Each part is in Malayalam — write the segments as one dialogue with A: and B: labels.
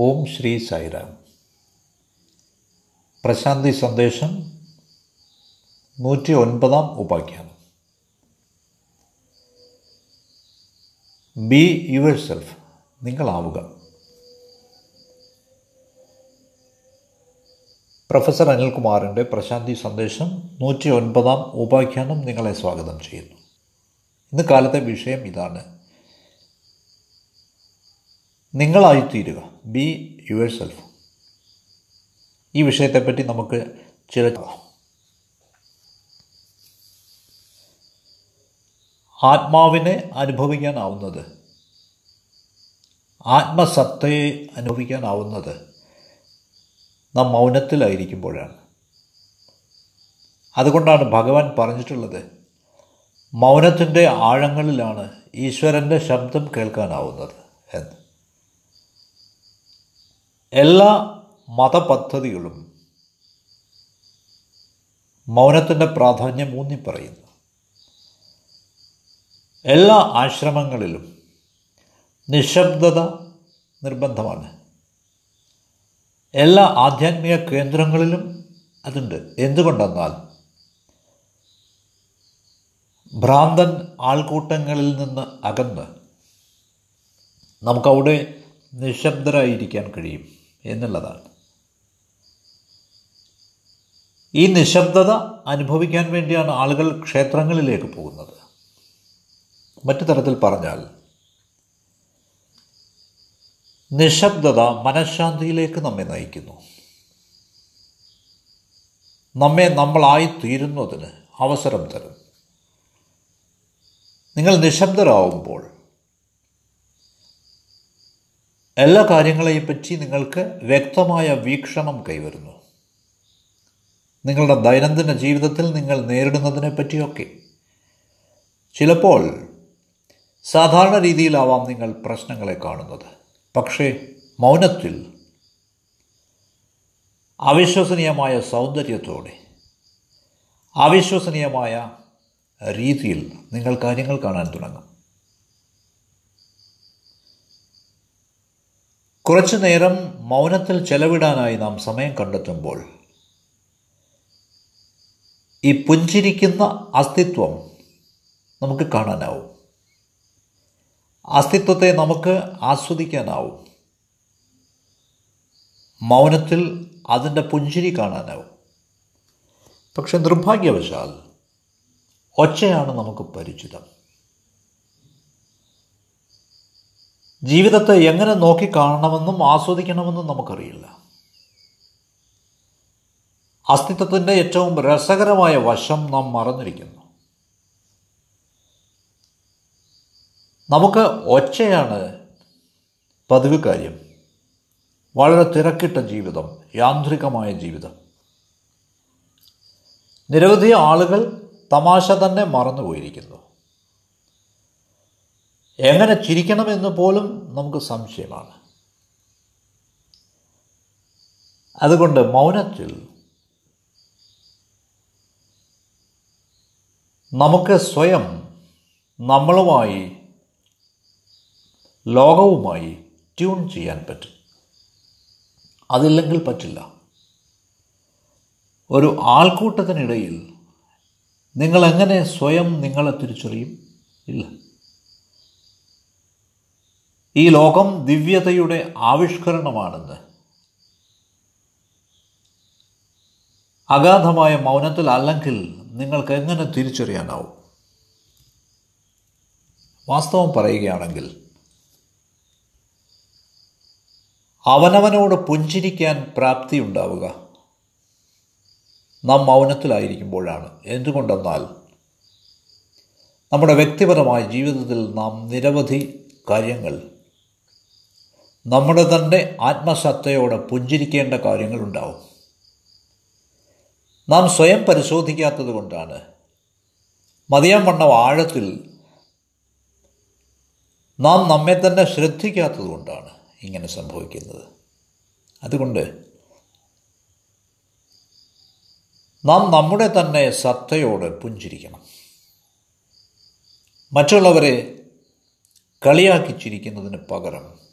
A: ഓം ശ്രീ സായിറാം പ്രശാന്തി സന്ദേശം നൂറ്റി ഒൻപതാം ഉപാഖ്യാനം. ബി യുവർ സെൽഫ് നിങ്ങളാവുക. പ്രൊഫസർ അനിൽകുമാറിന്റെ പ്രശാന്തി സന്ദേശം നൂറ്റി ഒൻപതാം ഉപാഖ്യാനം നിങ്ങളെ സ്വാഗതം ചെയ്യുന്നു. ഇന്ന് കാലത്തെ വിഷയം ഇതാണ്. നിങ്ങളായിത്തീരുക. ബി യുവർ സെൽഫ് ഈ വിഷയത്തെപ്പറ്റി നമുക്ക് ചില ആത്മാവിനെ അനുഭവിക്കാനാവുന്നത്. ആത്മസത്തയെ അനുഭവിക്കാനാവുന്നത് നാം മൗനത്തിലായിരിക്കുമ്പോഴാണ്. അതുകൊണ്ടാണ് ഭഗവാൻ പറഞ്ഞിട്ടുള്ളത് മൗനത്തിന്റെ ആഴങ്ങളിലാണ് ഈശ്വരന്റെ ശബ്ദം കേൾക്കാനാവുന്നത് എന്ന്. എല്ലാ മതപദ്ധതികളും മൗനത്തിന്റെ പ്രാധാന്യം ഊന്നി പറയുന്നു എല്ലാ ആശ്രമങ്ങളിലും നിശബ്ദത നിർബന്ധമാണ്. എല്ലാ ആധ്യാത്മിക കേന്ദ്രങ്ങളിലും അതുണ്ട്. എന്തുകൊണ്ടെന്നാൽ ഭ്രാന്തൻ ആൾക്കൂട്ടങ്ങളിൽ നിന്ന് അകന്ന് നമുക്കവിടെ നിശബ്ദരായിരിക്കാൻ കഴിയും. എന്നുള്ളതാണ്. ഈ നിശബ്ദത അനുഭവിക്കാൻ വേണ്ടിയാണ് ആളുകൾ ക്ഷേത്രങ്ങളിലേക്ക് പോകുന്നത്. മറ്റു തരത്തിൽ പറഞ്ഞാൽ നിശബ്ദത മനഃശാന്തിയിലേക്ക് നമ്മെ നയിക്കുന്നു. നമ്മെ നമ്മളായിത്തീരുന്നതിന് അവസരം തരും. നിങ്ങൾ നിശബ്ദരാകുമ്പോൾ എല്ലാ കാര്യങ്ങളെയും പറ്റി നിങ്ങൾക്ക് വ്യക്തമായ വീക്ഷണം കൈവരുന്നു. നിങ്ങളുടെ ദൈനംദിന ജീവിതത്തിൽ നിങ്ങൾ നേരിടുന്നതിനെ പറ്റിയൊക്കെ ചിലപ്പോൾ സാധാരണ രീതിയിലാവാം നിങ്ങൾ പ്രശ്നങ്ങളെ കാണുന്നത്. പക്ഷേ മൗനത്തിൽ അവിശ്വസനീയമായ സൗന്ദര്യത്തോടെ അവിശ്വസനീയമായ രീതിയിൽ നിങ്ങൾ കാര്യങ്ങൾ കാണാൻ തുടങ്ങും. കുറച്ചു നേരം മൗനത്തിൽ ചെലവിടാനായി നാം സമയം കണ്ടെത്തുമ്പോൾ ഈ പുഞ്ചിരിക്കുന്ന അസ്തിത്വം നമുക്ക് കാണാനാവും. അസ്തിത്വത്തെ നമുക്ക് ആസ്വദിക്കാനാവും. മൗനത്തിൽ അതിന്റെ പുഞ്ചിരി കാണാനാവും. പക്ഷെ നിർഭാഗ്യവശാൽ ഒച്ചയാണ് നമുക്ക് പരിചിതം. ജീവിതത്തെ എങ്ങനെ നോക്കിക്കാണണമെന്നും ആസ്വദിക്കണമെന്നും നമുക്കറിയില്ല. അസ്തിത്വത്തിന്റെ ഏറ്റവും രസകരമായ വശം നാം മറന്നിരിക്കുന്നു. നമുക്ക് ഒച്ചയാണ് പതിവ് കാര്യം. വളരെ തിരക്കിട്ട ജീവിതം യാന്ത്രികമായ ജീവിതം. നിരവധി ആളുകൾ തമാശ തന്നെ മറന്നുപോയിരിക്കുന്നു. എങ്ങനെ ചിരിക്കണമെന്ന് പോലും നമുക്ക് സംശയമാണ്. അതുകൊണ്ട് മൗനത്തിൽ നമുക്ക് സ്വയം നമ്മളുമായി ലോകവുമായി ട്യൂൺ ചെയ്യാൻ പറ്റും. അതില്ലെങ്കിൽ പറ്റില്ല. ഒരു ആൾക്കൂട്ടത്തിനിടയിൽ നിങ്ങളെങ്ങനെ സ്വയം നിങ്ങളെ തിരിച്ചറിയും? ഇല്ല. ഈ ലോകം ദിവ്യതയുടെ ആവിഷ്കരണമാണെന്ന്. അഗാധമായ മൗനത്തിൽ അല്ലെങ്കിൽ നിങ്ങൾക്ക് എങ്ങനെ തിരിച്ചറിയാനാവും? വാസ്തവം പറയുകയാണെങ്കിൽ അവനവനോട് പുഞ്ചിരിക്കാൻ പ്രാപ്തി ഉണ്ടാവുക നാം മൗനത്തിലായിരിക്കുമ്പോഴാണ്. എന്തുകൊണ്ടെന്നാൽ നമ്മുടെ വ്യക്തിപരമായ ജീവിതത്തിൽ നാം നിരവധി കാര്യങ്ങൾ നമ്മുടെ തന്നെ ആത്മസത്തയോടെ പുഞ്ചിരിക്കേണ്ട കാര്യങ്ങളുണ്ടാവും. നാം സ്വയം പരിശോധിക്കാത്തത് കൊണ്ടാണ്. മതിയാൻ വണ്ണം ആഴത്തിൽ നാം നമ്മെ തന്നെ ശ്രദ്ധിക്കാത്തത് കൊണ്ടാണ് ഇങ്ങനെ സംഭവിക്കുന്നത്. അതുകൊണ്ട് നാം നമ്മുടെ തന്നെ സത്തയോട് പുഞ്ചിരിക്കണം. മറ്റുള്ളവരെ കളിയാക്കി ചിരിക്കുന്നതിന് പകരം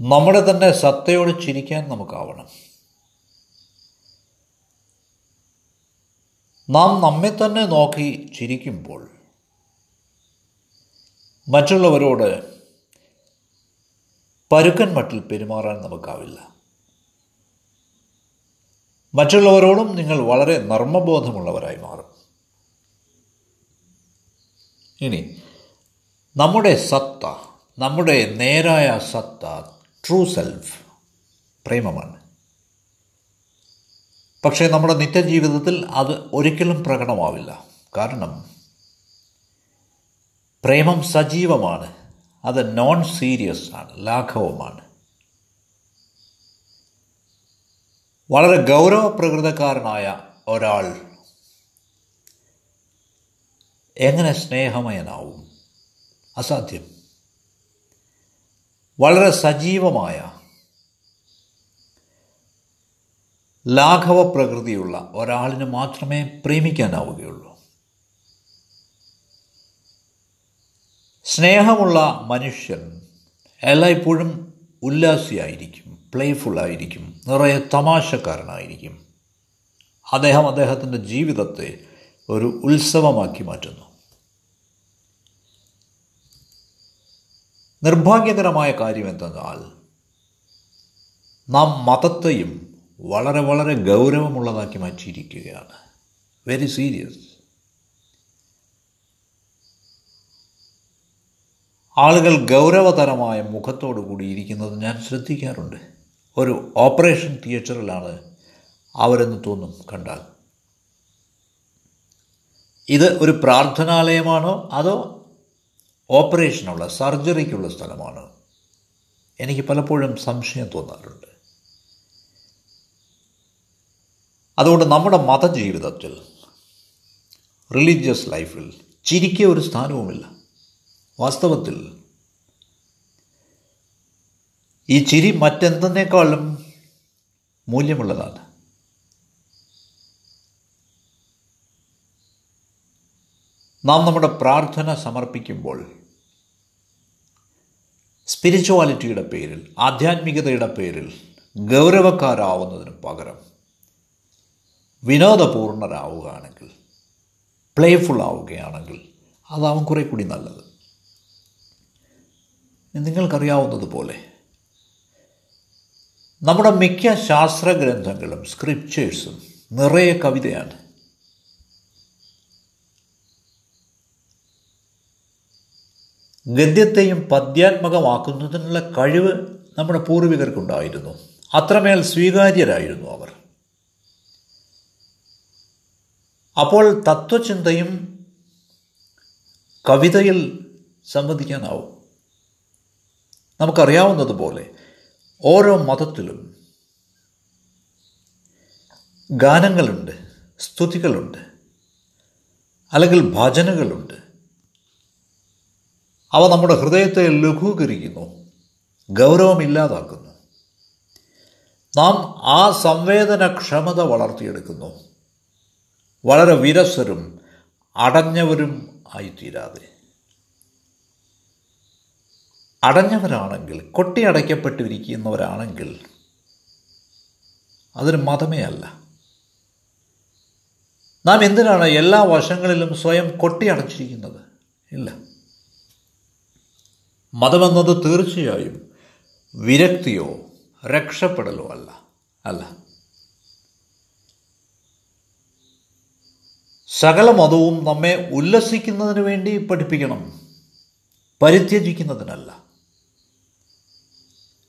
A: നമ്മുടെ തന്നെ സത്തയോട് ചിരിക്കാൻ നമുക്കാവണം. നാം നമ്മെ തന്നെ നോക്കി ചിരിക്കുമ്പോൾ മറ്റുള്ളവരോട് പരുക്കൻ മട്ടിൽ പെരുമാറാൻ നമുക്കാവില്ല. മറ്റുള്ളവരോടും നിങ്ങൾ വളരെ നർമ്മബോധമുള്ളവരായി മാറും. ഇനി നമ്മുടെ സത്ത നമ്മുടെ നേരായ സത്ത ട്രൂ സെൽഫ് പ്രേമമാണ്. പക്ഷേ നമ്മുടെ നിത്യജീവിതത്തിൽ അത് ഒരിക്കലും പ്രകടമാവില്ല. കാരണം പ്രേമം സജീവമാണ് അത് നോൺ സീരിയസ് ആണ് ലാഘവമാണ്. വളരെ ഗൗരവപ്രകൃതക്കാരനായ ഒരാൾ എങ്ങനെ സ്നേഹമയനാവും? അസാധ്യം. വളരെ സജീവമായ ലാഘവ പ്രകൃതിയുള്ള ഒരാളിന് മാത്രമേ പ്രേമിക്കാനാവുകയുള്ളൂ. സ്നേഹമുള്ള മനുഷ്യൻ എല്ലായ്പ്പോഴും ഉല്ലാസിയായിരിക്കും പ്ലേഫുള്ളായിരിക്കും നിറയെ തമാശക്കാരനായിരിക്കും. അദ്ദേഹം അദ്ദേഹത്തിന്റെ ജീവിതത്തെ ഒരു ഉത്സവമാക്കി മാറ്റുന്നു. നിർഭാഗ്യകരമായ കാര്യം എന്തെന്നാൽ നാം മതത്തെയും വളരെ വളരെ ഗൗരവമുള്ളതാക്കി മാറ്റിയിരിക്കുകയാണ്. വെരി സീരിയസ് ആളുകൾ ഗൗരവതരമായ മുഖത്തോടു കൂടി ഇരിക്കുന്നത് ഞാൻ ശ്രദ്ധിക്കാറുണ്ട്. ഒരു ഓപ്പറേഷൻ തിയേറ്ററിലാണ് അവരെന്ന് തോന്നും കണ്ടാൽ. ഇത് ഒരു പ്രാർത്ഥനാലയമാണോ അതോ ഓപ്പറേഷനുള്ള സർജറിക്കുള്ള സ്ഥലമാണ്. എനിക്ക് പലപ്പോഴും സംശയം തോന്നാറുണ്ട്. അതുകൊണ്ട് നമ്മുടെ മതജീവിതത്തിൽ റിലീജിയസ് ലൈഫിൽ ചിരിക്ക ഒരു സ്ഥാനവുമില്ല. വാസ്തവത്തിൽ ഈ ചിരി മറ്റെന്തിനേക്കാളും മൂല്യമുള്ളതാണ്. നാം നമ്മുടെ പ്രാർത്ഥന സമർപ്പിക്കുമ്പോൾ സ്പിരിച്വാലിറ്റിയുടെ പേരിൽ ആധ്യാത്മികതയുടെ പേരിൽ ഗൗരവക്കാരാവുന്നതിന് പകരം വിനോദപൂർണരാവുകയാണെങ്കിൽ പ്ലേഫുൾ ആവുകയാണെങ്കിൽ അതാവും കുറെ കൂടി നല്ലത്. നിങ്ങൾക്കറിയാവുന്നതുപോലെ നമ്മുടെ മിക്ക ശാസ്ത്രഗ്രന്ഥങ്ങളും സ്ക്രിപ്റ്റേഴ്സും നിറയെ കവിതയാണ്. ഗദ്യത്തെയും പദ്യാത്മകമാക്കുന്നതിനുള്ള കഴിവ് നമ്മുടെ പൂർവികർക്കുണ്ടായിരുന്നു. അത്രമേൽ സ്വീകാര്യരായിരുന്നു അവർ. അപ്പോൾ തത്വചിന്തയും കവിതയിൽ സംവദിക്കാനാവും. നമുക്കറിയാവുന്നതുപോലെ ഓരോ മതത്തിലും ഗാനങ്ങളുണ്ട് സ്തുതികളുണ്ട് അല്ലെങ്കിൽ ഭജനകളുണ്ട്. അവ നമ്മുടെ ഹൃദയത്തെ ലഘൂകരിക്കുന്നു ഗൗരവമില്ലാതാക്കുന്നു. നാം ആ സംവേദനക്ഷമത വളർത്തിയെടുക്കുന്നു. വളരെ വിരസരും അടഞ്ഞവരും ആയിത്തീരാതെ. അടഞ്ഞവരാണെങ്കിൽ കൊട്ടി കൊട്ടിയടയ്ക്കപ്പെട്ടിരിക്കുന്നവരാണെങ്കിൽ അതൊരു മതമേ അല്ല. നാം എന്തിനാണ് എല്ലാ വശങ്ങളിലും സ്വയം കൊട്ടി അടച്ചിരിക്കുന്നത്? ഇല്ല. മതമെന്നത് തീർച്ചയായും വിരക്തിയോ രക്ഷപ്പെടലോ അല്ല. അല്ല. സകല മതവും നമ്മെ ഉല്ലസിക്കുന്നതിന് വേണ്ടി പഠിപ്പിക്കണം. പരിത്യജിക്കുന്നതിനല്ല.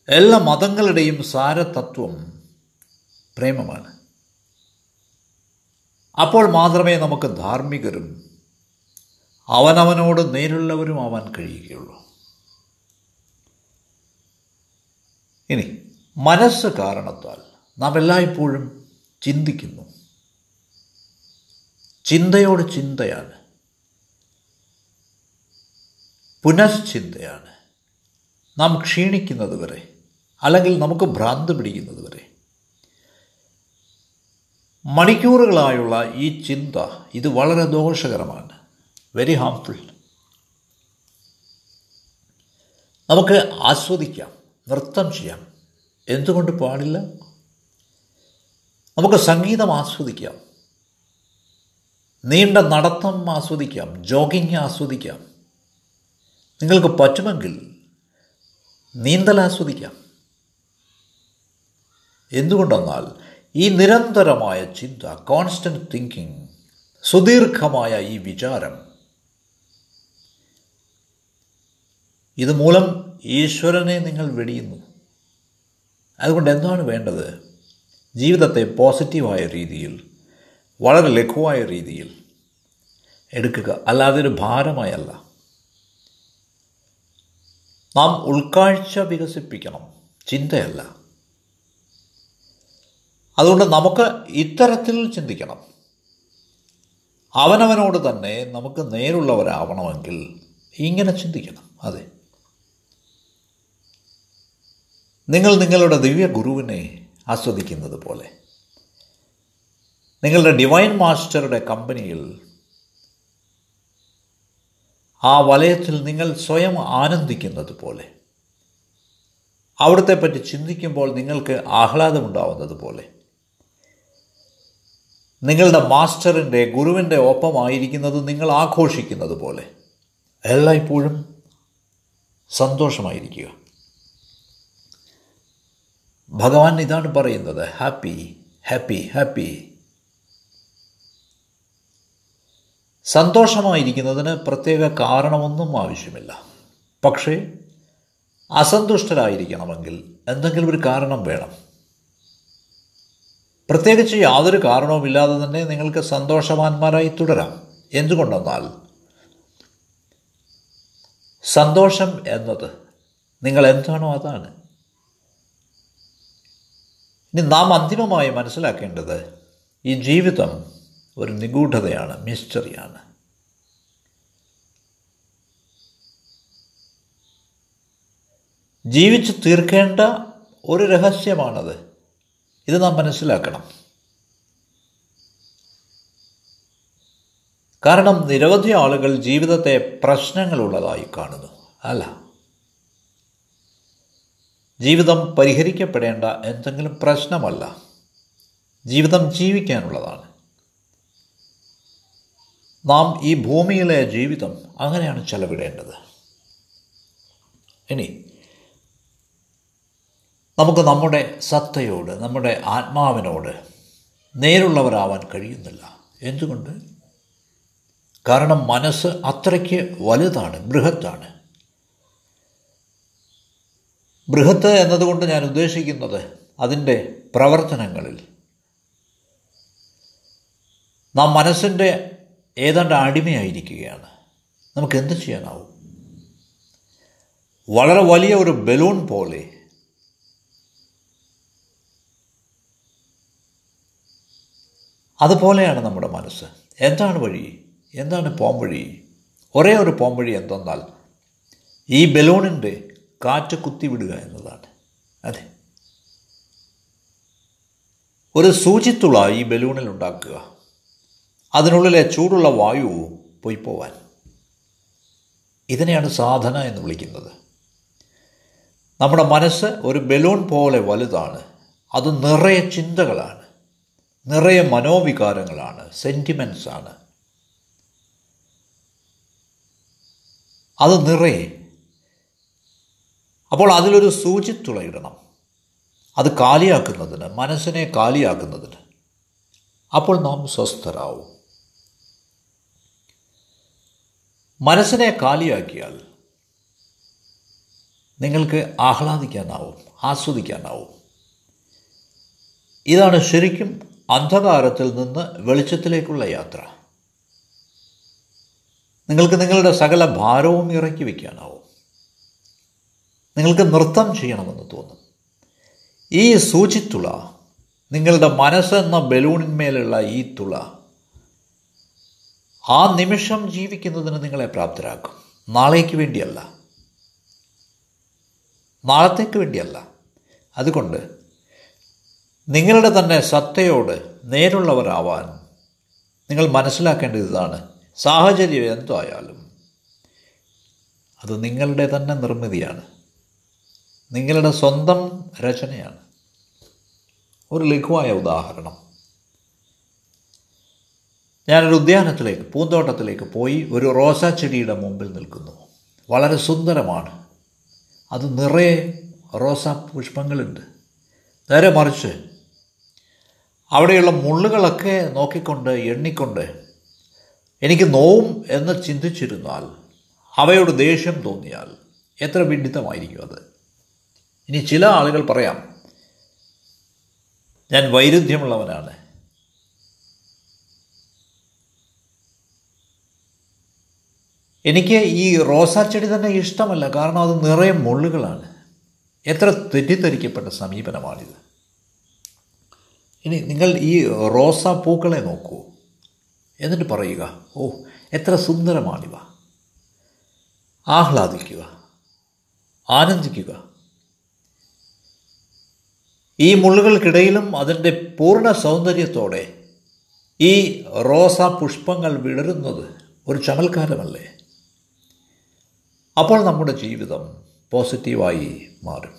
A: എല്ലാ മതങ്ങളുടെയും സാരതത്വം പ്രേമമാണ്. അപ്പോൾ മാത്രമേ നമുക്ക് ധാർമ്മികരും അവനവനോട് നേരുള്ളവരും ആവാൻ കഴിയുകയുള്ളൂ. ഇനി മനസ്സ് കാരണത്താൽ നാം എല്ലായ്പ്പോഴും ചിന്തിക്കുന്നു. ചിന്തയോട് ചിന്തയാണ്. പുനശ്ചിന്തയാണ്. നാം ക്ഷീണിക്കുന്നത് വരെ അല്ലെങ്കിൽ നമുക്ക് ഭ്രാന്ത് പിടിക്കുന്നത് വരെ. മണിക്കൂറുകളായുള്ള ഈ ചിന്ത ഇത് വളരെ ദോഷകരമാണ്. വെരി ഹാംഫുൾ നമുക്ക് ആസ്വദിക്കാം. നൃത്തം ചെയ്യാം. എന്തുകൊണ്ട് പാടില്ല? നമുക്ക് സംഗീതം ആസ്വദിക്കാം. നീണ്ട നടത്തം ആസ്വദിക്കാം. ജോഗിങ് ആസ്വദിക്കാം. നിങ്ങൾക്ക് പറ്റുമെങ്കിൽ നീന്തൽ ആസ്വദിക്കാം. എന്തുകൊണ്ടെന്നാൽ ഈ നിരന്തരമായ ചിന്ത കോൺസ്റ്റന്റ് തിങ്കിങ് സുദീർഘമായ ഈ വിചാരം ഇതുമൂലം ഈശ്വരനെ നിങ്ങൾ വെടിയുന്നു. അതുകൊണ്ട് എന്താണ് വേണ്ടത്? ജീവിതത്തെ പോസിറ്റീവായ രീതിയിൽ വളരെ ലഘുവായ രീതിയിൽ എടുക്കുക. അല്ലാതെ ഒരു ഭാരമായല്ല നാം ഉൾക്കാഴ്ച വികസിപ്പിക്കണം. ചിന്തയല്ല. അതുകൊണ്ട് നമുക്ക് ഇത്തരത്തിൽ ചിന്തിക്കണം. അവനവനോട് തന്നെ നമുക്ക് നേരുള്ളവരാവണമെങ്കിൽ ഇങ്ങനെ ചിന്തിക്കണം. അതെ. നിങ്ങൾ നിങ്ങളുടെ ദിവ്യ ഗുരുവിനെ ആസ്വദിക്കുന്നത് പോലെ. നിങ്ങളുടെ ഡിവൈൻ മാസ്റ്ററുടെ കമ്പനിയിൽ ആ വലയത്തിൽ നിങ്ങൾ സ്വയം ആനന്ദിക്കുന്നത് പോലെ. അവിടുത്തെ പറ്റി ചിന്തിക്കുമ്പോൾ നിങ്ങൾക്ക് ആഹ്ലാദമുണ്ടാവുന്നത് പോലെ. നിങ്ങളുടെ മാസ്റ്ററിന്റെ ഗുരുവിന്റെ ഒപ്പമായിരിക്കുന്നത് നിങ്ങൾ ആഘോഷിക്കുന്നത് പോലെ. എല്ലായ്പ്പോഴും സന്തോഷമായിരിക്കുക. ഭഗവാൻ ഇതാണ് പറയുന്നത്. Happy happy happy. സന്തോഷമായിരിക്കുന്നതിന് പ്രത്യേക കാരണമൊന്നും ആവശ്യമില്ല. പക്ഷേ അസന്തുഷ്ടരായിരിക്കണമെങ്കിൽ എന്തെങ്കിലും ഒരു കാരണം വേണം. പ്രത്യേകിച്ച് യാതൊരു കാരണവുമില്ലാതെ തന്നെ നിങ്ങൾക്ക് സന്തോഷവാന്മാരായി തുടരാം. എന്തുകൊണ്ടെന്നാൽ സന്തോഷം എന്നത് നിങ്ങൾ എന്താണോ അതാണ്. ഇനി നാം അന്തിമമായി മനസ്സിലാക്കേണ്ടത് ഈ ജീവിതം ഒരു നിഗൂഢതയാണ് മിസ്റ്ററിയാണ്. ജീവിച്ചു തീർക്കേണ്ട ഒരു രഹസ്യമാണത്. ഇത് നാം മനസ്സിലാക്കണം. കാരണം നിരവധി ആളുകൾ ജീവിതത്തെ പ്രശ്നങ്ങളുള്ളതായി കാണുന്നു അല്ല? ജീവിതം പരിഹരിക്കപ്പെടേണ്ട എന്തെങ്കിലും പ്രശ്നമല്ല. ജീവിതം ജീവിക്കാനുള്ളതാണ്. നാം ഈ ഭൂമിയിലെ ജീവിതം അങ്ങനെയാണ് ചെലവിടേണ്ടത്. ഇനി നമുക്ക് നമ്മുടെ സത്തയോട് നമ്മുടെ ആത്മാവിനോട് നേരുള്ളവരാവാൻ കഴിയുന്നില്ല. എന്തുകൊണ്ട്? കാരണം മനസ്സ് അത്രയ്ക്ക് വലുതാണ് ബൃഹത്താണ്. ബൃഹത്ത് എന്നതുകൊണ്ട് ഞാൻ ഉദ്ദേശിക്കുന്നത് അതിന്റെ പ്രവർത്തനങ്ങളിൽ. നാം മനസ്സിന്റെ ഏതാണ്ട് അടിമയായിരിക്കുകയാണ്. നമുക്ക് എന്ത് ചെയ്യാനാവും? വളരെ വലിയ ഒരു ബലൂൺ പോലെ അതുപോലെയാണ് നമ്മുടെ മനസ്സ്. എന്താണ് വഴി? എന്താണ് പോംവഴി? ഒരേ ഒരു പോംവഴി എന്തെന്നാൽ ഈ ബലൂണിന്റെ കാറ്റ് കുത്തിവിടുക എന്നതാണ്. അതെ. ഒരു സൂചിത്തുള ഈ ബലൂണിൽ ഉണ്ടാക്കുക. അതിനുള്ളിലെ ചൂടുള്ള വായു പോയി പോവാൻ. ഇതിനെയാണ് സാധന എന്ന് വിളിക്കുന്നത്. നമ്മുടെ മനസ്സ് ഒരു ബലൂൺ പോലെ വലുതാണ്. അത് നിറയെ ചിന്തകളാണ്. നിറയെ മനോവികാരങ്ങളാണ്. സെന്റിമെൻസാണ് അത് നിറയെ അപ്പോൾ അതിലൊരു സൂചി തുളയിടണം അത് കാലിയാക്കുന്നതിന് മനസ്സിനെ കാലിയാക്കുന്നതിന്. അപ്പോൾ നാം സ്വസ്ഥരാവും. മനസ്സിനെ കാലിയാക്കിയാൽ നിങ്ങൾക്ക് ആഹ്ലാദിക്കാനാവും ആസ്വദിക്കാനാവും. ഇതാണ് ശരിക്കും അന്ധകാരത്തിൽ നിന്ന് വെളിച്ചത്തിലേക്കുള്ള യാത്ര. നിങ്ങൾക്ക് നിങ്ങളുടെ സകല ഭാരവും ഇറക്കി വയ്ക്കാനാവും നിങ്ങൾക്ക് നൃത്തം ചെയ്യണമെന്ന് തോന്നും. ഈ സൂചിത്തുള നിങ്ങളുടെ മനസ്സെന്ന ബലൂണിന്മേലുള്ള ഈ തുള ആ നിമിഷം ജീവിക്കുന്നതിന് നിങ്ങളെ പ്രാപ്തരാക്കും. നാളേക്ക് വേണ്ടിയല്ല. നാളത്തേക്ക് വേണ്ടിയല്ല. അതുകൊണ്ട് നിങ്ങളുടെ തന്നെ സത്തയോട് നേരുള്ളവരാവാൻ നിങ്ങൾ മനസ്സിലാക്കേണ്ടത് ഇതാണ്. സാഹചര്യം എന്തായാലും അത് നിങ്ങളുടെ തന്നെ നിർമ്മിതിയാണ്. നിങ്ങളുടെ സ്വന്തം രചനയാണ്. ഒരു ലഘുവായ ഉദാഹരണം. ഞാനൊരു ഉദ്യാനത്തിലേക്ക് പൂന്തോട്ടത്തിലേക്ക് പോയി ഒരു റോസാ ചെടിയുടെ മുമ്പിൽ നിൽക്കുന്നു. വളരെ സുന്ദരമാണ്. അത് നിറയെ റോസാ പുഷ്പങ്ങളുണ്ട്. നേരെ മറിച്ച് അവിടെയുള്ള മുള്ളുകളൊക്കെ നോക്കിക്കൊണ്ട് എണ്ണിക്കൊണ്ട് എനിക്ക് നോവും എന്ന് ചിന്തിച്ചിരുന്നാൽ അവയോട് ദേഷ്യം തോന്നിയാൽ എത്ര വിഡിത്തമായിരിക്കും അത്? ഇനി ചില ആളുകൾ പറയാം ഞാൻ വൈരുദ്ധ്യമുള്ളവനാണ്. എനിക്ക് ഈ റോസാ ചെടി തന്നെ ഇഷ്ടമല്ല കാരണം അത് നിറയെ മുള്ളുകളാണ്. എത്ര തെറ്റിദ്ധരിക്കപ്പെട്ട സമീപനമാണിത്. ഇനി നിങ്ങൾ ഈ റോസാ പൂക്കളെ നോക്കൂ. എന്നിട്ട് പറയുക ഓ എത്ര സുന്ദരമാണിവ. ആഹ്ലാദിക്കുക ആനന്ദിക്കുക ഈ മുള്ളുകൾക്കിടയിലും അതിന്റെ പൂർണ സൗന്ദര്യത്തോടെ ഈ റോസാ പുഷ്പങ്ങൾ വിടരുന്നത് ഒരു ചമൽക്കാരമല്ലേ? അപ്പോൾ നമ്മുടെ ജീവിതം പോസിറ്റീവായി മാറും.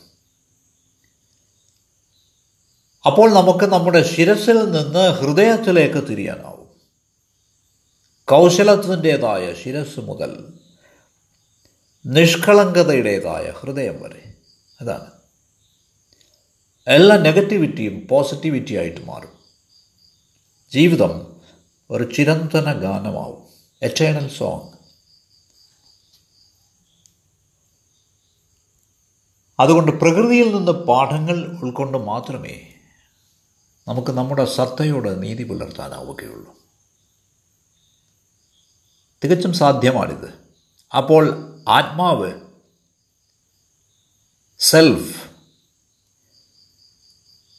A: അപ്പോൾ നമുക്ക് നമ്മുടെ ശിരസിൽ നിന്ന് ഹൃദയത്തിലേക്ക് തിരിയാനാവും. കൗശലത്തിന്റെതായ ശിരസ് മുതൽ നിഷ്കളങ്കതയുടേതായ ഹൃദയം വരെ. അതാണ്. എല്ലാ നെഗറ്റിവിറ്റിയും പോസിറ്റിവിറ്റി ആയിട്ട് മാറും. ജീവിതം ഒരു ചിരന്തന ഗാനമാവും. എറ്റേണൽ സോങ് അതുകൊണ്ട് പ്രകൃതിയിൽ നിന്ന് പാഠങ്ങൾ ഉൾക്കൊണ്ട് മാത്രമേ നമുക്ക് നമ്മുടെ സത്തയോട് നീതി പുലർത്താനാവുകയുള്ളൂ. തികച്ചും സാധ്യമാണിത്. അപ്പോൾ ആത്മാവ് സെൽഫ്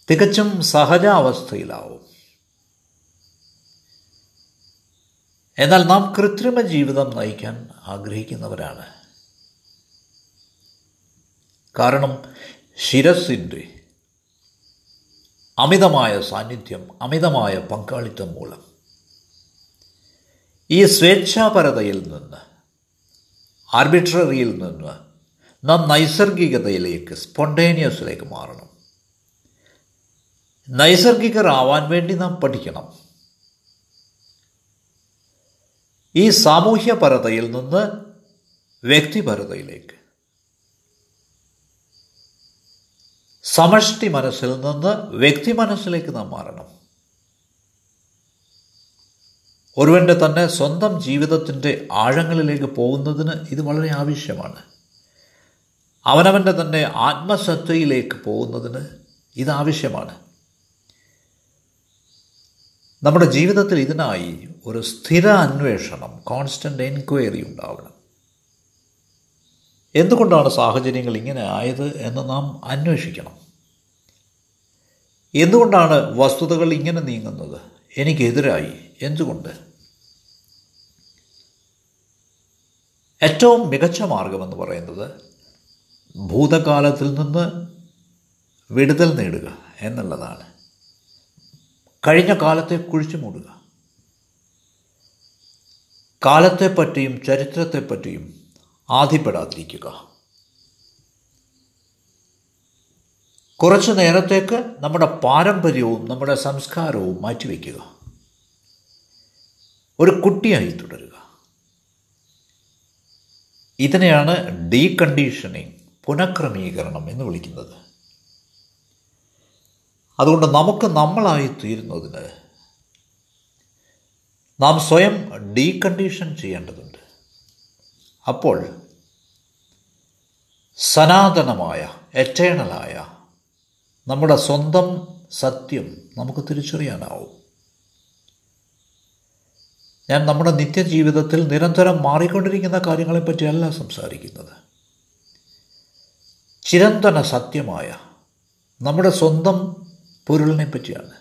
A: തികച്ചും സഹജാവസ്ഥയിലാവും. എന്നാൽ നാം കൃത്രിമ ജീവിതം നയിക്കാൻ ആഗ്രഹിക്കുന്നവരാണ്. കാരണം ശിരസിന്റെ അമിതമായ സാന്നിധ്യം അമിതമായ പങ്കാളിത്തം മൂലം ഈ സ്വേച്ഛാപരതയിൽ നിന്ന് ആർബിട്രറിയിൽ നിന്ന് നാം നൈസർഗികതയിലേക്ക് സ്പോണ്ടേനിയസിലേക്ക് മാറണം. നൈസർഗികരാവാൻ വേണ്ടി നാം പഠിക്കണം. ഈ സാമൂഹ്യപരതയിൽ നിന്ന് വ്യക്തിപരതയിലേക്ക്. സമഷ്ടി മനസ്സിൽ നിന്ന് വ്യക്തി മനസ്സിലേക്ക് നാം മാറണം. ഒരുവന്റെ തന്നെ സ്വന്തം ജീവിതത്തിന്റെ ആഴങ്ങളിലേക്ക് പോകുന്നതിന് ഇത് വളരെ ആവശ്യമാണ്. അവനവന്റെ തന്നെ ആത്മസത്തയിലേക്ക് പോകുന്നതിന് ഇത് ആവശ്യമാണ്. നമ്മുടെ ജീവിതത്തിൽ ഇതിനായി ഒരു സ്ഥിര അന്വേഷണം കോൺസ്റ്റന്റ് എൻക്വയറി ഉണ്ടാവണം. എന്തുകൊണ്ടാണ് സാഹചര്യങ്ങൾ ഇങ്ങനെ ആയത് എന്ന് നാം അന്വേഷിക്കണം. എന്തുകൊണ്ടാണ് വസ്തുതകൾ ഇങ്ങനെ നീങ്ങുന്നത്? എനിക്കെതിരായി എന്തുകൊണ്ട്? ഏറ്റവും മികച്ച മാർഗമെന്ന് പറയുന്നത് ഭൂതകാലത്തിൽ നിന്ന് വിടുതൽ നേടുക എന്നുള്ളതാണ്. കഴിഞ്ഞ കാലത്തെ കുഴിച്ചു മൂടുക. കാലത്തെപ്പറ്റിയും ചരിത്രത്തെപ്പറ്റിയും ആധിപ്പെടാതിരിക്കുക. കുറച്ചു നേരത്തേക്ക് നമ്മുടെ പാരമ്പര്യവും നമ്മുടെ സംസ്കാരവും മാറ്റിവെക്കുക. ഒരു കുട്ടിയായി തുടരുക. ഇതിനെയാണ് ഡീകണ്ടീഷനിങ് പുനഃക്രമീകരണം എന്ന് വിളിക്കുന്നത്. അതുകൊണ്ട് നമുക്ക് നമ്മളായി തീരുന്നതിന് നാം സ്വയം ഡീകണ്ടീഷൻ ചെയ്യേണ്ടതുണ്ട്. അപ്പോൾ സനാതനമായ എറ്റേണലായ നമ്മുടെ സ്വന്തം സത്യം നമുക്ക് തിരിച്ചറിയാനാവും. ഞാൻ നമ്മുടെ നിത്യജീവിതത്തിൽ നിരന്തരം മാറിക്കൊണ്ടിരിക്കുന്ന കാര്യങ്ങളെപ്പറ്റിയല്ല സംസാരിക്കുന്നത്. ചിരന്തന സത്യമായ നമ്മുടെ സ്വന്തം പൊരുളിനെ പറ്റിയാണ്.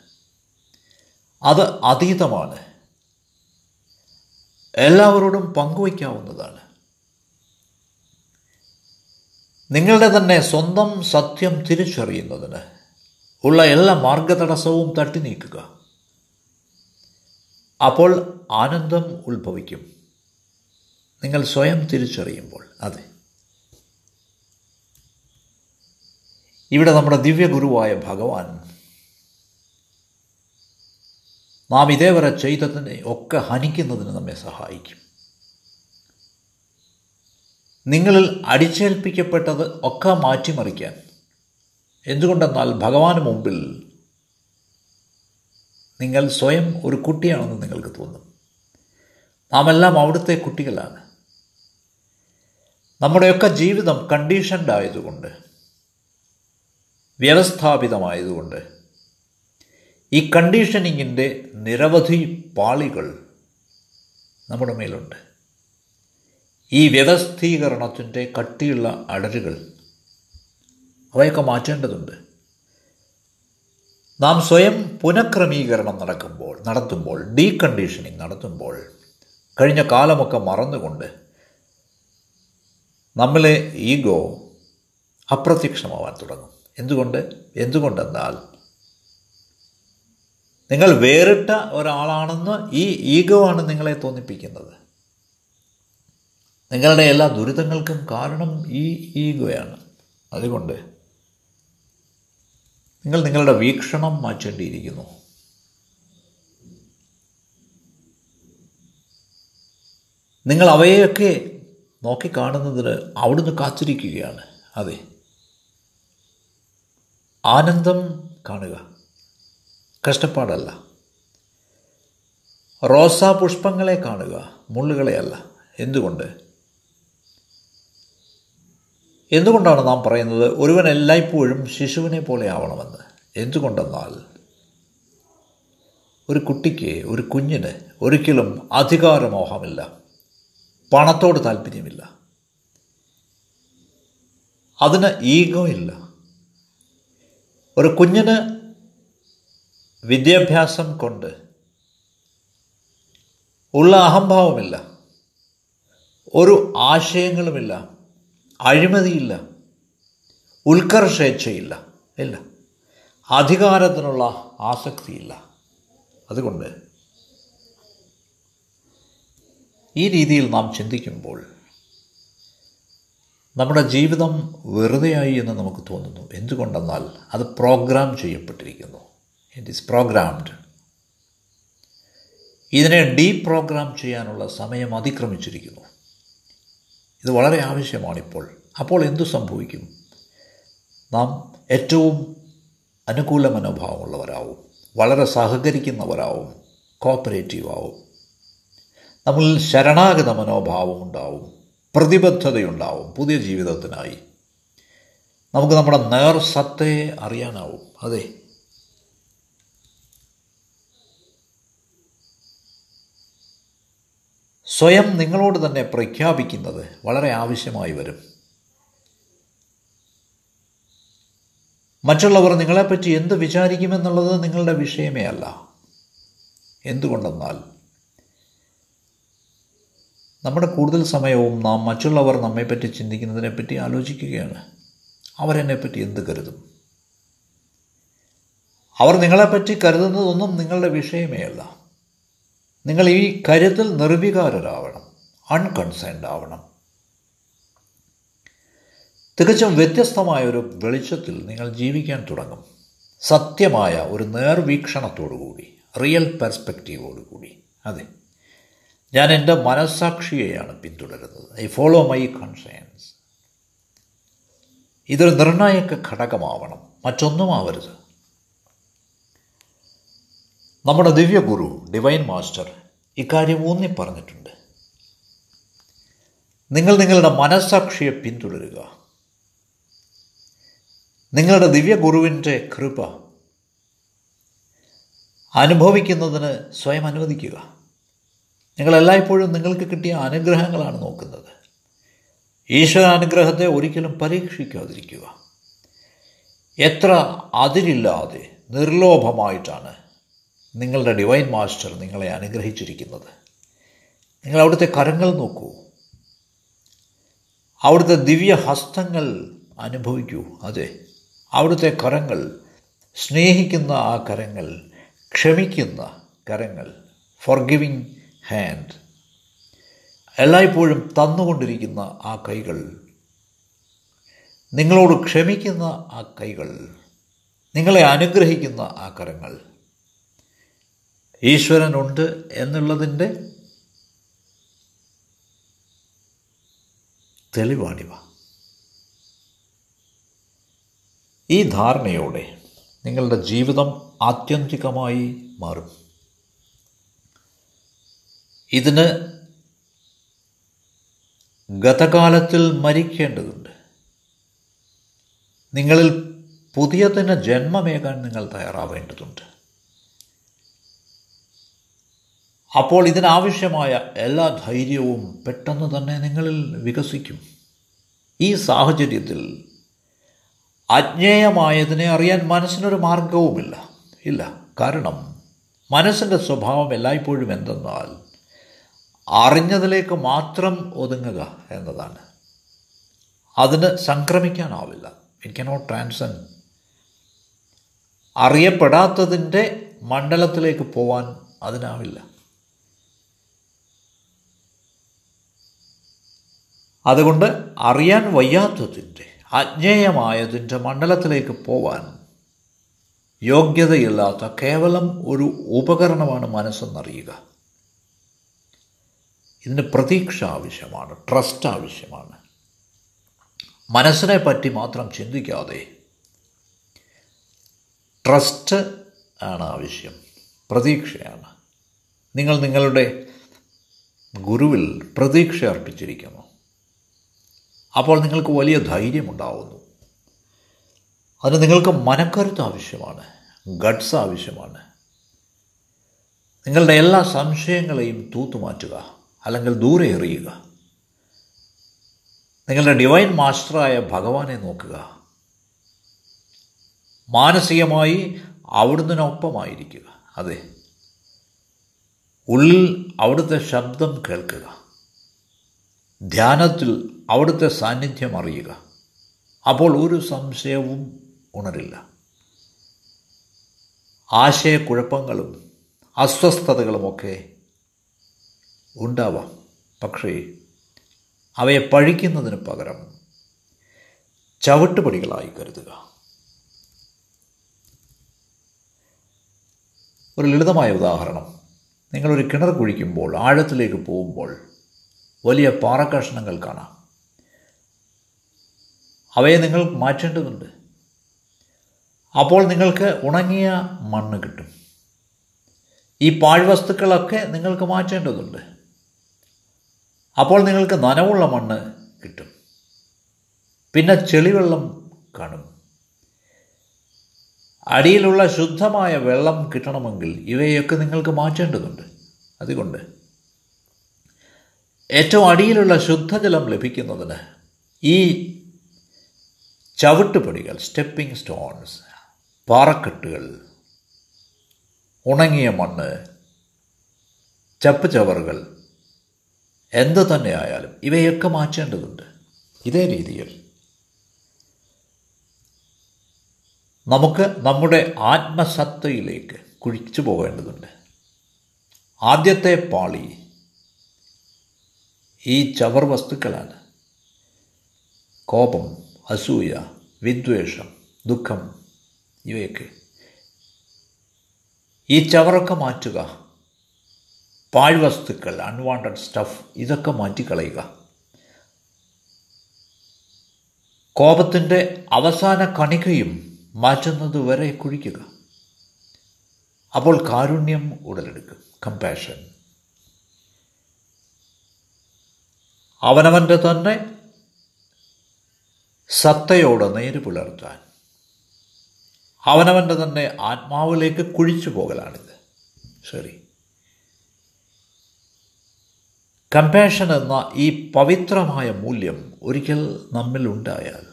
A: അത് അതീതമാണ്. എല്ലാവരോടും പങ്കുവയ്ക്കാവുന്നതാണ്. നിങ്ങളുടെ തന്നെ സ്വന്തം സത്യം തിരിച്ചറിയുന്നതിന് ഉള്ള എല്ലാ മാർഗതടസ്സവും തട്ടി നീക്കുക. അപ്പോൾ ആനന്ദം ഉത്ഭവിക്കും. നിങ്ങൾ സ്വയം തിരിച്ചറിയുമ്പോൾ അതെ. ഇവിടെ നമ്മുടെ ദിവ്യഗുരുവായ ഭഗവാൻ നാം ഇതേവരെ ചെയ്തതിനെ ഒക്കെ ഹനിക്കുന്നതിന് നമ്മെ സഹായിക്കും. നിങ്ങളിൽ അടിച്ചേൽപ്പിക്കപ്പെട്ടത് ഒക്കെ മാറ്റിമറിക്കാൻ. എന്തുകൊണ്ടെന്നാൽ ഭഗവാന് മുമ്പിൽ നിങ്ങൾ സ്വയം ഒരു കുട്ടിയാണെന്ന് നിങ്ങൾക്ക് തോന്നും. നാം എല്ലാം അവിടുത്തെ കുട്ടികളാണ്. നമ്മുടെയൊക്കെ ജീവിതം കണ്ടീഷൻഡ് ആയതുകൊണ്ട് വ്യവസ്ഥാപിതമായതുകൊണ്ട് ഈ കണ്ടീഷനിങ്ങിന്റെ നിരവധി പാളികൾ നമ്മുടെ മേലുണ്ട്. ഈ വ്യവസ്ഥീകരണത്തിന്റെ കട്ടിയുള്ള അടരുകൾ അവയൊക്കെ മാറ്റേണ്ടതുണ്ട്. നാം സ്വയം പുനഃക്രമീകരണം നടക്കുമ്പോൾ നടത്തുമ്പോൾ ഡീകണ്ടീഷനിങ് നടത്തുമ്പോൾ കഴിഞ്ഞ കാലമൊക്കെ മറന്നുകൊണ്ട് നമ്മളെ ഈഗോ അപ്രത്യക്ഷമാവാൻ തുടങ്ങും. എന്തുകൊണ്ട്? എന്തുകൊണ്ടെന്നാൽ നിങ്ങൾ വേറിട്ട ഒരാളാണെന്ന് ഈ ഈഗോ ആണ് നിങ്ങളെ തോന്നിപ്പിക്കുന്നത്. നിങ്ങളുടെ എല്ലാ ദുരിതങ്ങൾക്കും കാരണം ഈ ഈഗോയാണ്. അതുകൊണ്ട് നിങ്ങൾ നിങ്ങളുടെ വീക്ഷണം മാറ്റേണ്ടിയിരിക്കുന്നു. നിങ്ങൾ അവയെയൊക്കെ നോക്കിക്കാണുന്നതിന് അവിടുന്ന് കാത്തിരിക്കുകയാണ്. അതെ. ആനന്ദം കാണുക. കഷ്ടപ്പാടല്ല. റോസാ പുഷ്പങ്ങളെ കാണുക മുള്ളുകളെയല്ല. എന്തുകൊണ്ട്? എന്തുകൊണ്ടാണ് നാം പറയുന്നത് ഒരുവൻ എല്ലായ്പ്പോഴും ശിശുവിനെ പോലെ ആവണമെന്ന്? എന്തുകൊണ്ടെന്നാൽ ഒരു കുട്ടിക്ക് ഒരു കുഞ്ഞിന് ഒരിക്കലും അധികാരമോഹമില്ല. പണത്തോട് താല്പര്യമില്ല. അതിന് ഈഗോ ഇല്ല. ഒരു കുഞ്ഞിന് വിദ്യാഭ്യാസം കൊണ്ട്. ഉള്ള അഹംഭാവമില്ല. ഒരു ആശയങ്ങളുമില്ല. അഴിമതിയില്ല. ഉത്കർഷേച്ഛയില്ല. ഇല്ല. അധികാരത്തിനുള്ള ആസക്തിയില്ല. അതുകൊണ്ട് ഈ രീതിയിൽ നാം ചിന്തിക്കുമ്പോൾ നമ്മുടെ ജീവിതം വെറുതെയായി എന്ന് നമുക്ക് തോന്നുന്നു. എന്തുകൊണ്ടെന്നാൽ അത് പ്രോഗ്രാം ചെയ്യപ്പെട്ടിരിക്കുന്നു. ഇറ്റ് ഈസ് പ്രോഗ്രാംഡ് ഇതിനെ ഡീപ്രോഗ്രാം ചെയ്യാനുള്ള സമയം അതിക്രമിച്ചിരിക്കുന്നു. ഇത് വളരെ ആവശ്യമാണിപ്പോൾ. അപ്പോൾ എന്തു സംഭവിക്കും? നാം ഏറ്റവും അനുകൂല മനോഭാവമുള്ളവരാവും. വളരെ സഹകരിക്കുന്നവരാവും. കോപ്പറേറ്റീവ് ആവും. നമ്മളിൽ ശരണാഗത മനോഭാവം ഉണ്ടാവും. പ്രതിബദ്ധതയുണ്ടാവും പുതിയ ജീവിതത്തിനായി. നമുക്ക് നമ്മുടെ നേർ സത്തയെ അറിയാനാവും. അതെ സ്വയം നിങ്ങളോട് തന്നെ പ്രഖ്യാപിക്കുന്നത് വളരെ ആവശ്യമായി വരും. മറ്റുള്ളവർ നിങ്ങളെപ്പറ്റി എന്ത് വിചാരിക്കുമെന്നുള്ളത് നിങ്ങളുടെ വിഷയമേ അല്ല. എന്തുകൊണ്ടെന്നാൽ നമ്മുടെ കൂടുതൽ സമയവും നാം മറ്റുള്ളവർ നമ്മെപ്പറ്റി ചിന്തിക്കുന്നതിനെപ്പറ്റി ആലോചിക്കുകയാണ്. അവരെന്നെപ്പറ്റി എന്ത് കരുതും? അവർ നിങ്ങളെപ്പറ്റി കരുതുന്നതൊന്നും നിങ്ങളുടെ വിഷയമേ അല്ല. നിങ്ങൾ ഈ കാര്യത്തിൽ നിർവികാരരാവണം അൺകൺസേൺഡ് ആവണം. തികച്ചും വ്യത്യസ്തമായ ഒരു വെളിച്ചത്തിൽ നിങ്ങൾ ജീവിക്കാൻ തുടങ്ങും. സത്യമായ ഒരു നേർവീക്ഷണത്തോടുകൂടി റിയൽ പെർസ്പെക്റ്റീവോടുകൂടി അതെ. ഞാൻ എന്റെ മനസ്സാക്ഷിയെയാണ് പിന്തുടരുന്നത്. ഐ ഫോളോ മൈ കൺസേൺസ് ഇതൊരു നിർണായക ഘടകമാവണം. മറ്റൊന്നും ആവരുത്. നമ്മുടെ ദിവ്യഗുരു ഡിവൈൻ മാസ്റ്റർ ഇക്കാര്യം ഊന്നി പറഞ്ഞിട്ടുണ്ട് നിങ്ങൾ നിങ്ങളുടെ മനസ്സാക്ഷിയെ പിന്തുടരുക. നിങ്ങളുടെ ദിവ്യഗുരുവിന്റെ കൃപ അനുഭവിക്കുന്നതിന് സ്വയം അനുവദിക്കുക. നിങ്ങൾ എല്ലായ്പ്പോഴും നിങ്ങൾക്ക് കിട്ടിയ അനുഗ്രഹങ്ങളാണ് നോക്കുന്നത്. ഈശ്വര അനുഗ്രഹത്തെ ഒരിക്കലും പരീക്ഷിക്കാതിരിക്കുക. എത്ര അതിരില്ലാതെ നിർലോഭമായിട്ടാണ് നിങ്ങളുടെ ഡിവൈൻ മാസ്റ്റർ നിങ്ങളെ അനുഗ്രഹിച്ചിരിക്കുന്നത്. നിങ്ങൾ അവിടുത്തെ കരങ്ങൾ നോക്കൂ. അവിടുത്തെ ദിവ്യ ഹസ്തങ്ങൾ അനുഭവിക്കൂ. അതെ അവിടുത്തെ കരങ്ങൾ സ്നേഹിക്കുന്ന ആ കരങ്ങൾ ക്ഷമിക്കുന്ന കരങ്ങൾ ഫോർ ഗിവിങ് ഹാൻഡ് എല്ലായ്പ്പോഴും തന്നുകൊണ്ടിരിക്കുന്ന ആ കൈകൾ നിങ്ങളോട് ക്ഷമിക്കുന്ന ആ കൈകൾ നിങ്ങളെ അനുഗ്രഹിക്കുന്ന ആ കരങ്ങൾ. ഈശ്വരനുണ്ട് എന്നുള്ളതിന്റെ തെളിവാണിവ. ഈ ധാരണയോടെ നിങ്ങളുടെ ജീവിതം ആത്യന്തികമായി മാറും. ഇതിന് ഗതകാലത്തിൽ മരിക്കേണ്ടതുണ്ട്. നിങ്ങളിൽ പുതിയതിന് ജന്മമേകാൻ നിങ്ങൾ തയ്യാറാവേണ്ടതുണ്ട്. അപ്പോൾ ഇതിനാവശ്യമായ എല്ലാ ധൈര്യവും പെട്ടെന്ന് തന്നെ നിങ്ങളിൽ വികസിക്കും. ഈ സാഹചര്യത്തിൽ അജ്ഞേയമായതിനെ അറിയാൻ മനസ്സിനൊരു മാർഗവുമില്ല. ഇല്ല കാരണം മനസ്സിന്റെ സ്വഭാവം എല്ലായ്പ്പോഴും എന്തെന്നാൽ അറിഞ്ഞതിലേക്ക് മാത്രം ഒതുങ്ങുക എന്നതാണ്. അതിന് സംക്രമിക്കാനാവില്ല. ഇറ്റ് കനോട്ട് ട്രാൻസൻ അറിയപ്പെടാത്തതിന്റെ മണ്ഡലത്തിലേക്ക് പോവാൻ അതിനാവില്ല. അതുകൊണ്ട് അറിയാൻ വയ്യാത്തതിന്റെ അജ്ഞേയമായതിന്റെ മണ്ഡലത്തിലേക്ക് പോവാൻ യോഗ്യതയില്ലാത്ത കേവലം ഒരു ഉപകരണമാണ് മനസ്സെന്നറിയുക. ഇതിന് പ്രതീക്ഷ ആവശ്യമാണ് ട്രസ്റ്റ് ആവശ്യമാണ്. മനസ്സിനെ പറ്റി മാത്രം ചിന്തിക്കാതെ ട്രസ്റ്റ് ആണ് ആവശ്യം പ്രതീക്ഷയാണ്. നിങ്ങൾ നിങ്ങളുടെ ഗുരുവിൽ പ്രതീക്ഷ അർപ്പിച്ചിരിക്കുന്നു. അപ്പോൾ നിങ്ങൾക്ക് വലിയ ധൈര്യമുണ്ടാവുന്നു. അതിന് നിങ്ങൾക്ക് മനക്കരുത്ത് ആവശ്യമാണ് ഗഡ്സ് ആവശ്യമാണ്. നിങ്ങളുടെ എല്ലാ സംശയങ്ങളെയും തൂത്തുമാറ്റുക അല്ലെങ്കിൽ ദൂരെ എറിയുക. നിങ്ങളുടെ ഡിവൈൻ മാസ്റ്ററായ ഭഗവാനെ നോക്കുക. മാനസികമായി അവിടുന്നതിനൊപ്പമായിരിക്കുക അതെ. ഉള്ളിൽ അവിടുത്തെ ശബ്ദം കേൾക്കുക. ധ്യാനത്തിൽ അവിടുത്തെ സാന്നിധ്യം അറിയുക. അപ്പോൾ ഒരു സംശയവും ഉണരില്ല. ആശയക്കുഴപ്പങ്ങളും അസ്വസ്ഥതകളുമൊക്കെ ഉണ്ടാവാം. പക്ഷേ അവയെ പഴിക്കുന്നതിന് പകരം ചവിട്ടുപടികളായി കരുതുക. ഒരു ലളിതമായ ഉദാഹരണം. നിങ്ങളൊരു കിണർ കുഴിക്കുമ്പോൾ ആഴത്തിലേക്ക് പോകുമ്പോൾ വലിയ പാറക്കഷ്ണങ്ങൾ കാണാം. അവയെ നിങ്ങൾ മാറ്റേണ്ടതുണ്ട്. അപ്പോൾ നിങ്ങൾക്ക് ഉണങ്ങിയ മണ്ണ് കിട്ടും. ഈ പാഴ്വസ്തുക്കളൊക്കെ നിങ്ങൾക്ക് മാറ്റേണ്ടതുണ്ട്. അപ്പോൾ നിങ്ങൾക്ക് നനവുള്ള മണ്ണ് കിട്ടും. പിന്നെ ചെളിവെള്ളം കാണും. അടിയിലുള്ള ശുദ്ധമായ വെള്ളം കിട്ടണമെങ്കിൽ ഇവയൊക്കെ നിങ്ങൾക്ക് മാറ്റേണ്ടതുണ്ട്. അതുകൊണ്ട് ഏറ്റവും അടിയിലുള്ള ശുദ്ധജലം ലഭിക്കുന്നതിന് ഈ ചവിട്ടുപടികൾ സ്റ്റെപ്പിംഗ് സ്റ്റോൺസ് പാറക്കെട്ടുകൾ ഉണങ്ങിയ മണ്ണ് ചപ്പ് ചവറുകൾ തന്നെ തന്നെയായാലും ഇവയൊക്കെ മാറ്റേണ്ടതുണ്ട്. ഇതേ രീതിയിൽ നമുക്ക് നമ്മുടെ ആത്മസത്തയിലേക്ക് കുഴിച്ചു പോകേണ്ടതുണ്ട്. ആദ്യത്തെ പാളി ഈ ചവർ വസ്തുക്കളാണ്. കോപം അസൂയ വിദ്വേഷം ദുഃഖം ഇവയൊക്കെ. ഈ ചവറൊക്കെ മാറ്റുക. പാഴ്വസ്തുക്കൾ അൺവാണ്ടഡ് സ്റ്റഫ് ഇതൊക്കെ മാറ്റിക്കളയുക. കോപത്തിന്റെ അവസാന കണികയും മാറ്റുന്നത് വരെ കുഴിക്കുക. അപ്പോൾ കാരുണ്യം ഉടലെടുക്കും. കമ്പാഷൻ അവനവന്റെ തന്നെ സത്തയോട് നേര് പുലർത്താൻ. അവനവന്റെ തന്നെ ആത്മാവിലേക്ക് കുഴിച്ചു പോകലാണിത്. ശരി കമ്പാഷൻ എന്ന ഈ പവിത്രമായ മൂല്യം ഒരിക്കൽ നമ്മിൽ ഉണ്ടായാൽ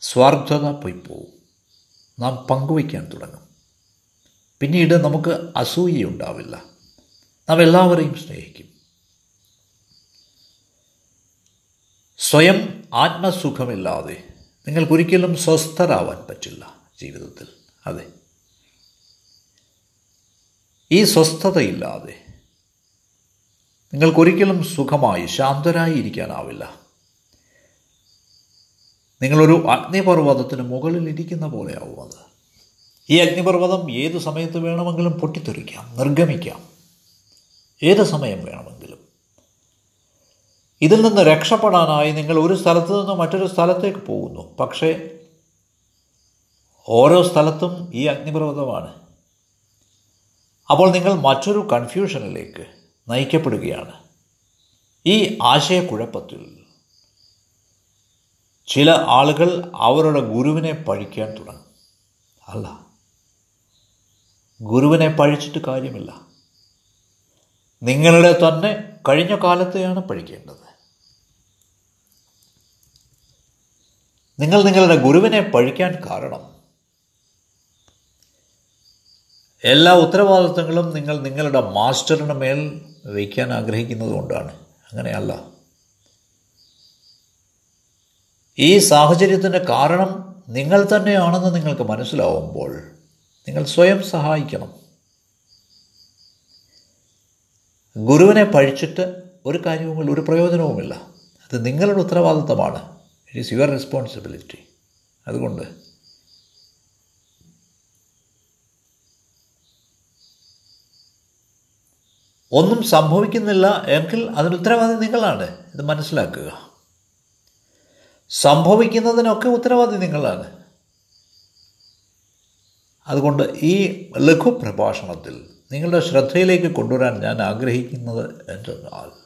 A: സ്വാർത്ഥത പോയിപ്പോവും. നാം പങ്കുവയ്ക്കാൻ തുടങ്ങും. പിന്നീട് നമുക്ക് അസൂയയുണ്ടാവില്ല നാം എല്ലാവരെയും സ്നേഹിക്കും. സ്വയം ആത്മസുഖമില്ലാതെ നിങ്ങൾക്കൊരിക്കലും സ്വസ്ഥരാവാൻ പറ്റില്ല ജീവിതത്തിൽ. അതെ. ഈ സ്വസ്ഥതയില്ലാതെ നിങ്ങൾക്കൊരിക്കലും സുഖമായി ശാന്തരായി ഇരിക്കാനാവില്ല നിങ്ങളൊരു അഗ്നിപർവതത്തിന് മുകളിൽ ഇരിക്കുന്ന പോലെയാവും അത്. ഈ അഗ്നിപർവതം ഏത് സമയത്ത് വേണമെങ്കിലും പൊട്ടിത്തെറിക്കാം നിർഗമിക്കാം. ഏത് സമയം വേണമെങ്കിലും. ഇതിൽ നിന്ന് രക്ഷപ്പെടാനായി നിങ്ങൾ ഒരു സ്ഥലത്ത് നിന്ന് മറ്റൊരു സ്ഥലത്തേക്ക് പോകുന്നു. പക്ഷേ ഓരോ സ്ഥലത്തും ഈ അഗ്നിപർവതമാണ്. അപ്പോൾ നിങ്ങൾ മറ്റൊരു കൺഫ്യൂഷനിലേക്ക് നയിക്കപ്പെടുകയാണ്. ഈ ആശയക്കുഴപ്പത്തിൽ ചില ആളുകൾ അവരുടെ ഗുരുവിനെ പഴിക്കാൻ തുടങ്ങും. അല്ല ഗുരുവിനെ പഴിച്ചിട്ട് കാര്യമില്ല. നിങ്ങളുടെ തന്നെ കഴിഞ്ഞ കാലത്തെയാണ് പഴിക്കേണ്ടത്. നിങ്ങൾ നിങ്ങളുടെ ഗുരുവിനെ പഴിക്കാൻ കാരണം. എല്ലാ ഉത്തരവാദിത്തങ്ങളും നിങ്ങൾ നിങ്ങളുടെ മാസ്റ്ററിന് മേൽ വയ്ക്കാൻ ആഗ്രഹിക്കുന്നത് കൊണ്ടാണ്. അങ്ങനെയല്ല. ഈ സാഹചര്യത്തിന്റെ കാരണം നിങ്ങൾ തന്നെയാണെന്ന് നിങ്ങൾക്ക് മനസ്സിലാവുമ്പോൾ നിങ്ങൾ സ്വയം സഹായിക്കണം. ഗുരുവിനെ പഴിച്ചിട്ട് ഒരു കാര്യവുമില്ല ഒരു പ്രയോജനവുമില്ല. അത് നിങ്ങളുടെ ഉത്തരവാദിത്തമാണ്. ഇറ്റ് ഈസ് യുവർ റെസ്പോൺസിബിലിറ്റി അതുകൊണ്ട് ഒന്നും സംഭവിക്കുന്നില്ല എങ്കിൽ അതിന് ഉത്തരവാദി നിങ്ങളാണ്. ഇത് മനസ്സിലാക്കുക. സംഭവിക്കുന്നതിനൊക്കെ ഉത്തരവാദി നിങ്ങളാണ്. അതുകൊണ്ട് ഈ ലഘു പ്രഭാഷണത്തിൽ നിങ്ങളുടെ ശ്രദ്ധയിലേക്ക് കൊണ്ടുവരാൻ ഞാൻ ആഗ്രഹിക്കുന്നത് എന്തെന്നാൽ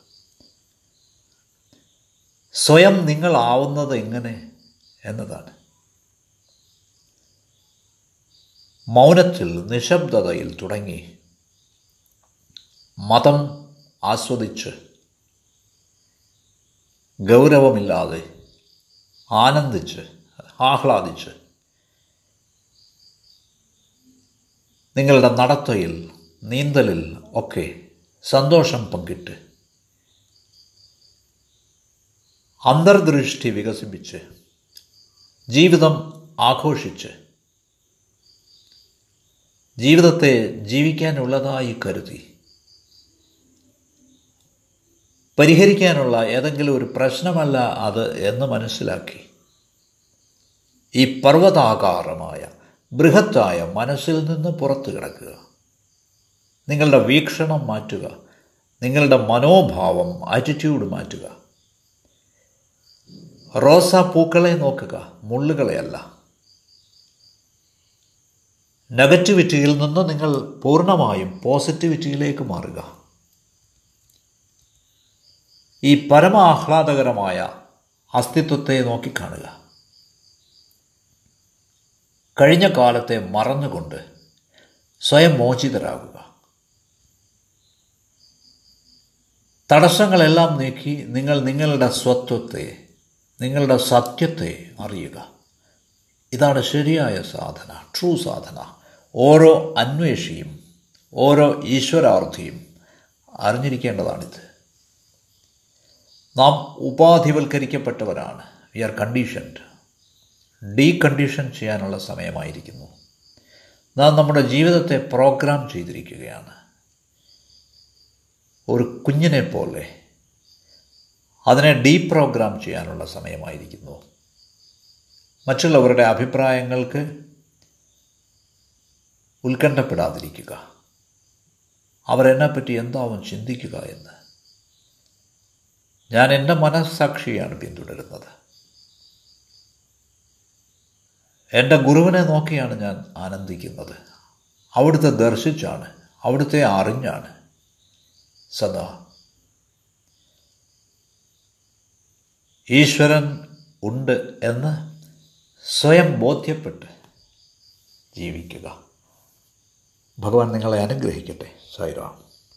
A: സ്വയം നിങ്ങളാവുന്നത് എങ്ങനെ എന്നതാണ്. മൗനത്തിൽ നിശബ്ദതയിൽ തുടങ്ങി മതം ആസ്വദിച്ച് ഗൗരവമില്ലാതെ ആനന്ദിച്ച് ആഹ്ലാദിച്ച് നിങ്ങളുടെ നടത്തയിൽ നീന്തലിൽ ഒക്കെ സന്തോഷം പങ്കിട്ട് അന്തർദൃഷ്ടി വികസിപ്പിച്ച് ജീവിതം ആഘോഷിച്ച് ജീവിതത്തെ ജീവിക്കാനുള്ളതായി കരുതി പരിഹരിക്കാനുള്ള ഏതെങ്കിലും ഒരു പ്രശ്നമല്ല അത് എന്ന് മനസ്സിലാക്കി ഈ പർവതാകാരമായ ബൃഹത്തായ മനസ്സിൽ നിന്ന് പുറത്തു കിടക്കുക. നിങ്ങളുടെ വീക്ഷണം മാറ്റുക. നിങ്ങളുടെ മനോഭാവം ആറ്റിറ്റ്യൂഡ് മാറ്റുക. റോസാ പൂക്കളെ നോക്കുക മുള്ളുകളെയല്ല. നെഗറ്റിവിറ്റിയിൽ നിന്ന് നിങ്ങൾ പൂർണമായും പോസിറ്റിവിറ്റിയിലേക്ക് മാറുക. ഈ പരമ ആഹ്ലാദകരമായ അസ്തിത്വത്തെ നോക്കിക്കാണുക. കഴിഞ്ഞ കാലത്തെ മറന്നുകൊണ്ട് സ്വയം മോചിതരാകുക. തടസ്സങ്ങളെല്ലാം നീക്കി നിങ്ങൾ നിങ്ങളുടെ സ്വത്വത്തെ നിങ്ങളുടെ സത്യത്തെ അറിയുക. ഇതാണ് ശരിയായ സാധന ട്രൂ സാധന. ഓരോ അന്വേഷിയും ഓരോ ഈശ്വരാർത്ഥിയും അറിഞ്ഞിരിക്കേണ്ടതാണിത്. നാം ഉപാധിവൽക്കരിക്കപ്പെട്ടവരാണ്. വി ആർ കണ്ടീഷൻഡ് ഡീകണ്ടീഷൻ ചെയ്യാനുള്ള സമയമായിരിക്കുന്നു. നാം നമ്മുടെ ജീവിതത്തെ പ്രോഗ്രാം ചെയ്തിരിക്കുകയാണ്. ഒരു കുഞ്ഞിനെ പോലെ അതിനെ ഡീപ്രോഗ്രാം ചെയ്യാനുള്ള സമയമായിരിക്കുന്നു. മറ്റുള്ളവരുടെ അഭിപ്രായങ്ങൾക്ക് ഉത്കണ്ഠപ്പെടാതിരിക്കുക. അവരെന്നെപ്പറ്റി എന്താവും ചിന്തിക്കുക എന്ന്. ഞാൻ എന്റെ മനസ്സാക്ഷിയാണ് പിന്തുടരുന്നത്. എന്റെ ഗുരുവിനെ നോക്കിയാണ് ഞാൻ ആനന്ദിക്കുന്നത്. അവിടുത്തെ ദർശിച്ചാണ് അവിടുത്തെ അറിഞ്ഞാണ്. സദാ ഈശ്വരൻ ഉണ്ട് എന്ന് സ്വയം ബോധ്യപ്പെട്ട് ജീവിക്കുക. ഭഗവാൻ നിങ്ങളെ അനുഗ്രഹിക്കട്ടെ സായിറാം.